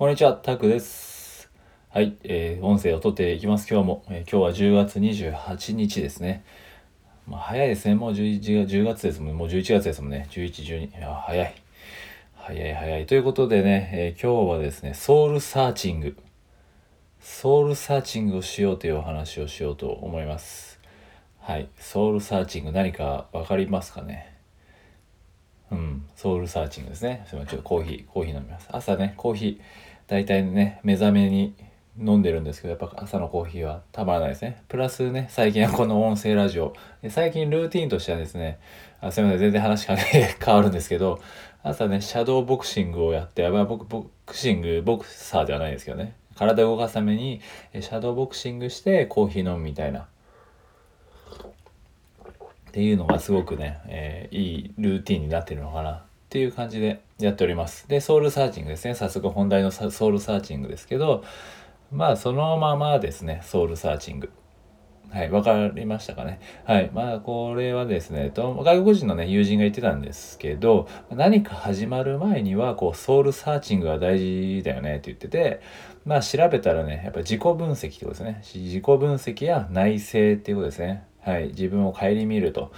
こんにちは、タクです。はい、えー、音声を撮っていきます。今日も、えー今日は10月28日ですね。まあ、早いですね。もう11月 ,10 月ですもんね。もう11月ですもんね。11、12。いや、早い。早い早い。ということでね、えー今日はですね、ソウルサーチング。ソウルサーチングをしようというお話をしようと思います。はい。ソウルサーチング何かわかりますかね？うん、ソウルサーチングですね。すみません、ちょっとコーヒー、コーヒー飲みます。朝ね、コーヒー、大体ね、目覚めに飲んでるんですけど、やっぱ朝のコーヒーはたまらないですね。プラスね、最近はこの音声ラジオ、で最近ルーティンとしてはですね、あすみません、全然話がね 変わるんですけど、朝ね、シャドーボクシングをやって、まあ、僕、ボクシング、ボクサーではないですけどね、体を動かすために、シャドーボクシングしてコーヒー飲むみたいな。っていうのがすごくね、えーいいルーティンになってるのかなっていう感じでやっております。で、ソウルサーチングですね。早速本題のソウルサーチングですけど、まあそのままですね、ソウルサーチング。はい、わかりましたかね。はい。まあ、これはですね、と外国人のね、友人が言ってたんですけど、何か始まる前には、こう、ソウルサーチングが大事だよねって言ってて、まあ、調べたらね、やっぱ自己分析ってことですね。自己分析や内省っていうことですね。はい。自分を顧みると。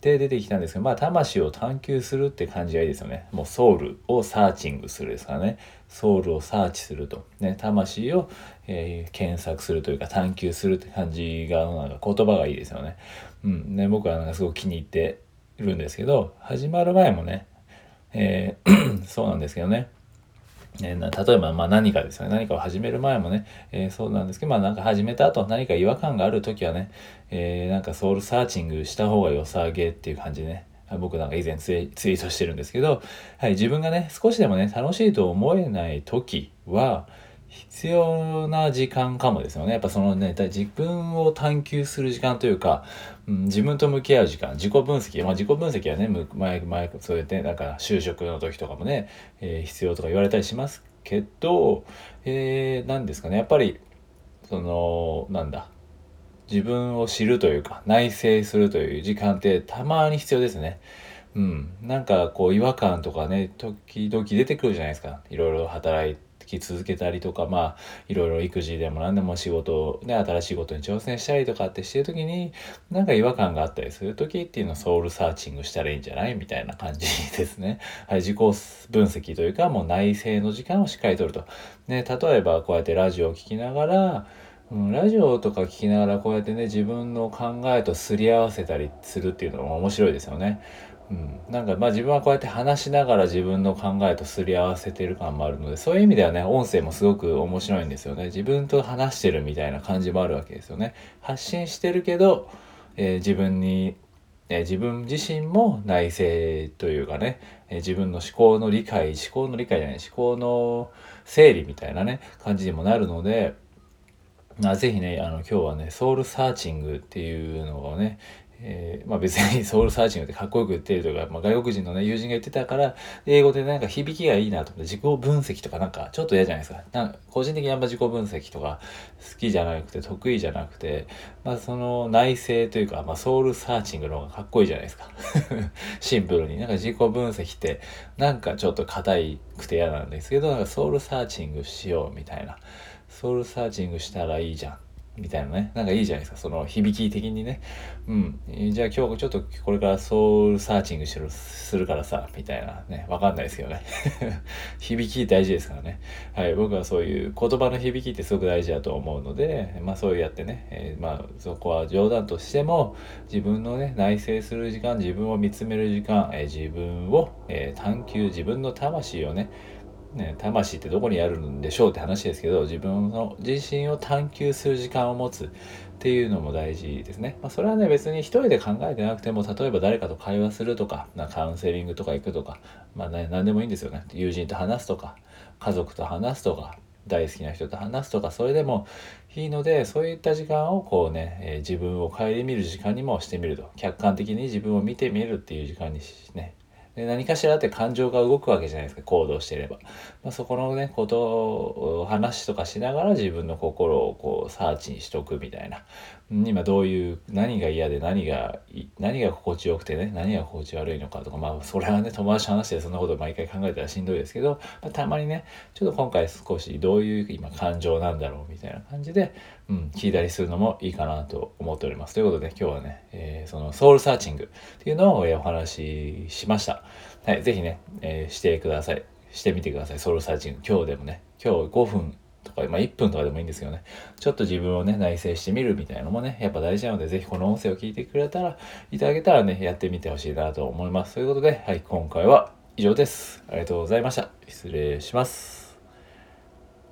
で出てきたんですけど、まあ、魂を探求するって感じがいいですよね。もうソウルをサーチングするですからね。ソウルをサーチすると。ね、魂を、えー検索するというか探求するって感じが、なんか言葉がいいですよね。うん。ね、僕はなんかすごく気に入ってるんですけど、始まる前もね、えー そうなんですけどね。ね、な例えばまあ何かですよね。何かを始める前もね、えーそうなんですけどまあなんか始めた後何か違和感がある時はね、えーなんかソウルサーチングした方が良さげっていう感じでね。僕なんか以前ツイツイートしてるんですけど、はい、自分がね少しでもね楽しいと思えない時は必要な時間かもですよね。やっぱそのね、だ自分を探求する時間というか、うん、自分と向き合う時間、自己分析。まあ自己分析はね、前、前、そうやって、なんか就職の時とかもね、えー必要とか言われたりしますけど、えー、何ですかね、やっぱり、その、なんだ、自分を知るというか、内省するという時間ってたまに必要ですね。うん。なんかこう違和感とかね、時々出てくるじゃないですか。いろいろ働き続けたりとか、まあ、いろいろ育児でも何でも仕事をね、新しいことに挑戦したりとかってしてる時に、なんか違和感があったりする時っていうのをソウルサーチングしたらいいんじゃないみたいな感じですね。はい、自己分析というか、もう内省の時間をしっかりとると。ね、例えばこうやってラジオを聞きながら、うん、ラジオとか聞きながらこうやってね自分の考えとすり合わせたりするっていうのも面白いですよね。うん、なんかまあ自分はこうやって話しながら自分の考えとすり合わせてる感もあるのでそういう意味ではね音声もすごく面白いんですよね。自分と話してるみたいな感じもあるわけですよね。発信してるけど、えー自分にえー自分自身も内省というかね、えー自分の思考の理解思考の理解じゃない思考の整理みたいなね感じにもなるのであぜひねあの今日はねソウルサーチングっていうのをねえーまあ別に ソウルサーチングってかっこよく言ってるとか、まあ、外国人のね友人が言ってたから英語でなんか響きがいいなと思って自己分析とかなんかちょっと嫌じゃないですか。なんか個人的にあんま自己分析とか好きじゃなくて得意じゃなくてまあその内省というか、まあ、ソウルサーチングの方がかっこいいじゃないですか。シンプルに。なんか自己分析ってなんかちょっと硬いくて嫌なんですけどなんかソウルサーチングしようみたいな。ソウルサーチングしたらいいじゃん。みたいなね。なんかいいじゃないですか。その響き的にね。うん。じゃあ今日ちょっとこれからソウルサーチングしろするからさ、みたいなね。わかんないですけどね。響き大事ですからね。はい。僕はそういう言葉の響きってすごく大事だと思うので、まあそうやってね、えーまあそこは冗談としても、自分のね、内省する時間、自分を見つめる時間、えー自分を、えー探求、自分の魂をね、ね、魂ってどこにあるんでしょうって話ですけど自分の自身を探求する時間を持つっていうのも大事ですね。まあ、それはね別に一人で考えてなくても例えば誰かと会話するとかなカウンセリングとか行くとか、まあね、何でもいいんですよね。友人と話すとか家族と話すとか大好きな人と話すとかそれでもいいのでそういった時間をこうね、えー自分を顧みる時間にもしてみると客観的に自分を見てみるっていう時間にしねで何かしらって感情が動くわけじゃないですか行動していれば、まあ、そこのねことを話とかしながら自分の心をこうサーチにしとくみたいな今どういう何が嫌で何が何が心地よくてね何が心地悪いのかとかまあそれはね友達と話してそんなこと毎回考えたらしんどいですけど、まあ、たまにねちょっと今回少しどういう今感情なんだろうみたいな感じで、うん、聞いたりするのもいいかなと思っております。ということで今日はね、えー、そのソウルサーチングっていうのをお話ししました。はい、ぜひね、えー、してください。してみてください。ソウルサーチング。今日でもね、今日5分とか、まあ、1分とかでもいいんですけどね、ちょっと自分をね、内省してみるみたいなのもね、やっぱ大事なので、ぜひこの音声を聞いてくれたら、いただけたらね、やってみてほしいなと思います。ということで、はい、今回は以上です。ありがとうございました。失礼します。